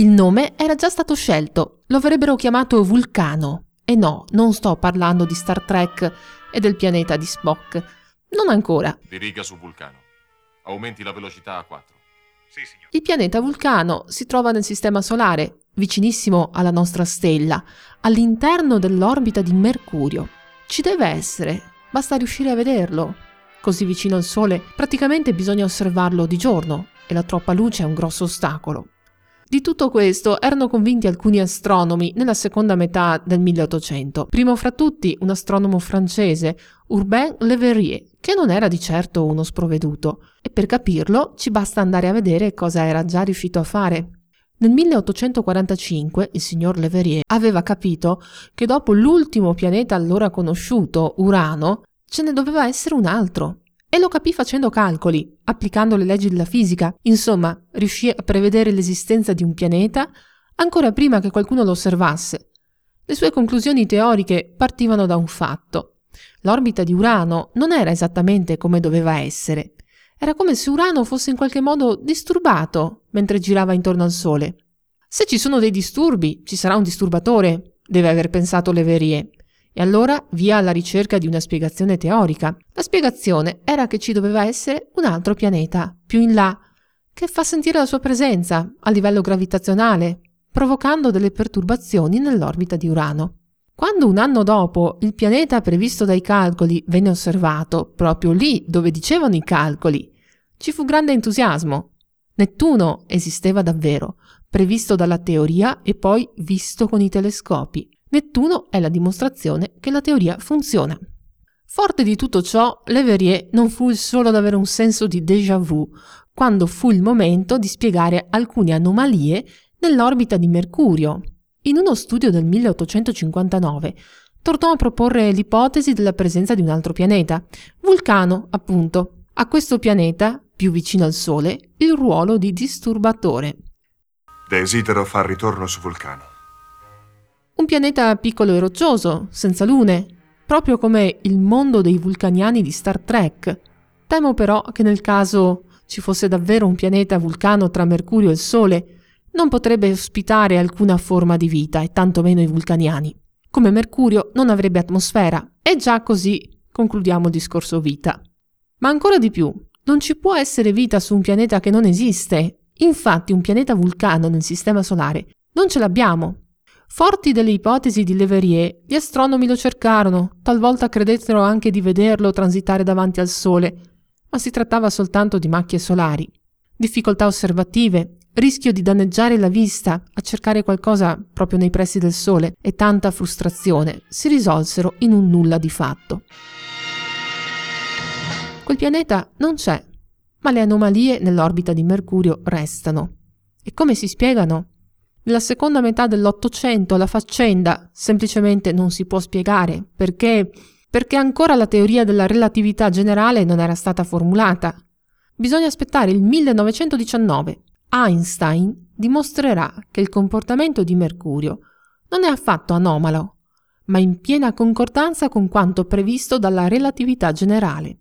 Il nome era già stato scelto, lo avrebbero chiamato Vulcano. E no, non sto parlando di Star Trek e del pianeta di Spock. Non ancora. Diriga su Vulcano. Aumenti la velocità a 4. Sì, signor. Il pianeta Vulcano si trova nel Sistema Solare, vicinissimo alla nostra stella, all'interno dell'orbita di Mercurio. Ci deve essere, basta riuscire a vederlo. Così vicino al Sole, praticamente bisogna osservarlo di giorno e la troppa luce è un grosso ostacolo. Di tutto questo erano convinti alcuni astronomi nella seconda metà del 1800. Primo fra tutti un astronomo francese, Urbain Le Verrier, che non era di certo uno sprovveduto. E per capirlo ci basta andare a vedere cosa era già riuscito a fare. Nel 1845 il signor Le Verrier aveva capito che dopo l'ultimo pianeta allora conosciuto, Urano, ce ne doveva essere un altro. E lo capì facendo calcoli, applicando le leggi della fisica. Insomma, riuscì a prevedere l'esistenza di un pianeta ancora prima che qualcuno lo osservasse. Le sue conclusioni teoriche partivano da un fatto. L'orbita di Urano non era esattamente come doveva essere. Era come se Urano fosse in qualche modo disturbato mentre girava intorno al Sole. Se ci sono dei disturbi, ci sarà un disturbatore, deve aver pensato Leverrier. E allora via alla ricerca di una spiegazione teorica. La spiegazione era che ci doveva essere un altro pianeta, più in là, che fa sentire la sua presenza a livello gravitazionale, provocando delle perturbazioni nell'orbita di Urano. Quando un anno dopo il pianeta previsto dai calcoli venne osservato, proprio lì dove dicevano i calcoli, ci fu grande entusiasmo. Nettuno esisteva davvero, previsto dalla teoria e poi visto con i telescopi. Nettuno è la dimostrazione che la teoria funziona. Forte di tutto ciò, Leverrier non fu il solo ad avere un senso di déjà vu, quando fu il momento di spiegare alcune anomalie nell'orbita di Mercurio. In uno studio del 1859 tornò a proporre l'ipotesi della presenza di un altro pianeta, Vulcano, appunto. A questo pianeta, più vicino al Sole, il ruolo di disturbatore. Desidero far ritorno su Vulcano. Un pianeta piccolo e roccioso, senza lune, proprio come il mondo dei vulcaniani di Star Trek. Temo però che nel caso ci fosse davvero un pianeta vulcano tra Mercurio e il Sole, non potrebbe ospitare alcuna forma di vita e tantomeno i vulcaniani. Come Mercurio non avrebbe atmosfera e già così concludiamo il discorso vita. Ma ancora di più, non ci può essere vita su un pianeta che non esiste. Infatti un pianeta vulcano nel Sistema Solare non ce l'abbiamo. Forti delle ipotesi di Leverrier, gli astronomi lo cercarono, talvolta credettero anche di vederlo transitare davanti al Sole, ma si trattava soltanto di macchie solari. Difficoltà osservative, rischio di danneggiare la vista a cercare qualcosa proprio nei pressi del Sole e tanta frustrazione si risolsero in un nulla di fatto. Quel pianeta non c'è, ma le anomalie nell'orbita di Mercurio restano. E come si spiegano? Nella seconda metà dell'Ottocento la faccenda semplicemente non si può spiegare perché perché ancora la teoria della relatività generale non era stata formulata. Bisogna aspettare il 1919. Einstein dimostrerà che il comportamento di Mercurio non è affatto anomalo, ma in piena concordanza con quanto previsto dalla relatività generale.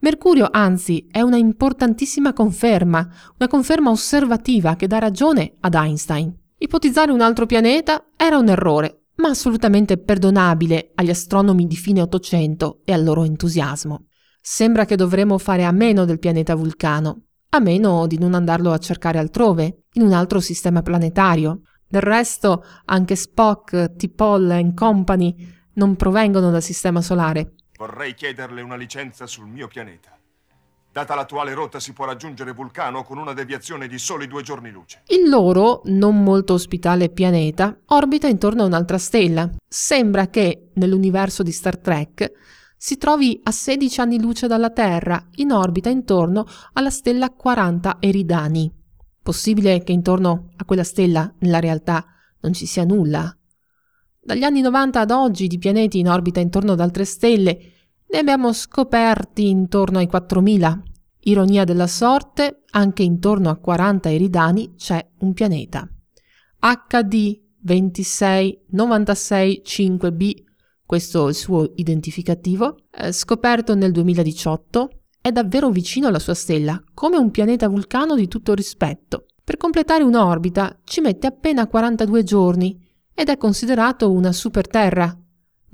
Mercurio, anzi, è una importantissima conferma, una conferma osservativa che dà ragione ad Einstein. Ipotizzare un altro pianeta era un errore, ma assolutamente perdonabile agli astronomi di fine Ottocento e al loro entusiasmo. Sembra che dovremo fare a meno del pianeta Vulcano, a meno di non andarlo a cercare altrove, in un altro sistema planetario. Del resto, anche Spock, T'Pol e company non provengono dal sistema solare. Vorrei chiederle una licenza sul mio pianeta. Data l'attuale rotta si può raggiungere Vulcano con una deviazione di soli due giorni luce. Il loro, non molto ospitale pianeta, orbita intorno a un'altra stella. Sembra che, nell'universo di Star Trek, si trovi a 16 anni luce dalla Terra, in orbita intorno alla stella 40 Eridani. Possibile che intorno a quella stella, nella realtà, non ci sia nulla. Dagli anni 90 ad oggi di pianeti in orbita intorno ad altre stelle ne abbiamo scoperti intorno ai 4000. Ironia della sorte, anche intorno a 40 eridani c'è un pianeta. HD 2696 5b, questo è il suo identificativo, eh, scoperto nel 2018, è davvero vicino alla sua stella, come un pianeta vulcano di tutto rispetto. Per completare un'orbita ci mette appena 42 giorni ed è considerato una superterra.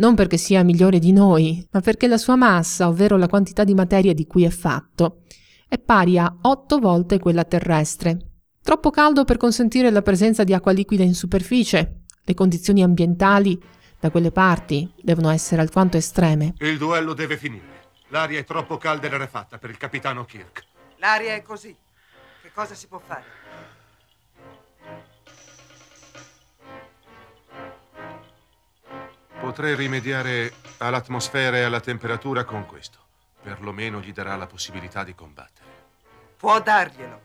Non perché sia migliore di noi, ma perché la sua massa, ovvero la quantità di materia di cui è fatto, è pari a 8 volte quella terrestre. Troppo caldo per consentire la presenza di acqua liquida in superficie. Le condizioni ambientali da quelle parti devono essere alquanto estreme. Il duello deve finire. L'aria è troppo calda e rarefatta per il capitano Kirk. L'aria è così. Che cosa si può fare? Potrei rimediare all'atmosfera e alla temperatura con questo. Perlomeno gli darà la possibilità di combattere. Può darglielo.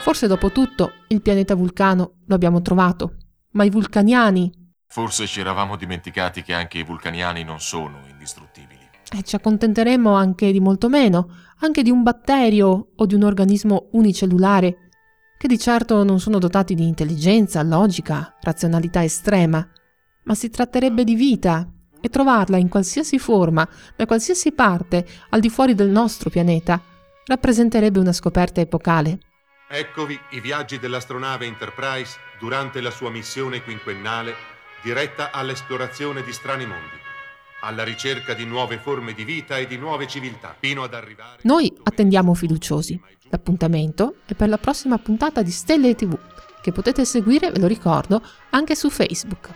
Forse dopo tutto il pianeta Vulcano lo abbiamo trovato, ma i vulcaniani... Forse ci eravamo dimenticati che anche i vulcaniani non sono indistruttibili. E ci accontenteremo anche di molto meno, anche di un batterio o di un organismo unicellulare, che di certo non sono dotati di intelligenza, logica, razionalità estrema, ma si tratterebbe di vita e trovarla in qualsiasi forma, da qualsiasi parte, al di fuori del nostro pianeta, rappresenterebbe una scoperta epocale. Eccovi i viaggi dell'astronave Enterprise durante la sua missione quinquennale diretta all'esplorazione di strani mondi, alla ricerca di nuove forme di vita e di nuove civiltà, fino ad arrivare... Noi attendiamo fiduciosi. L'appuntamento è per la prossima puntata di Stelle TV, che potete seguire, ve lo ricordo, anche su Facebook.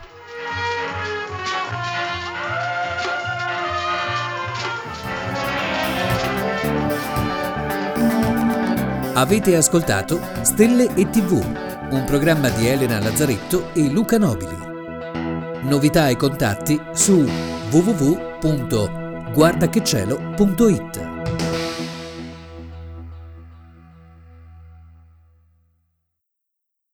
Avete ascoltato Stelle e TV, un programma di Elena Lazzaretto e Luca Nobili. Novità e contatti su www.guardachecielo.it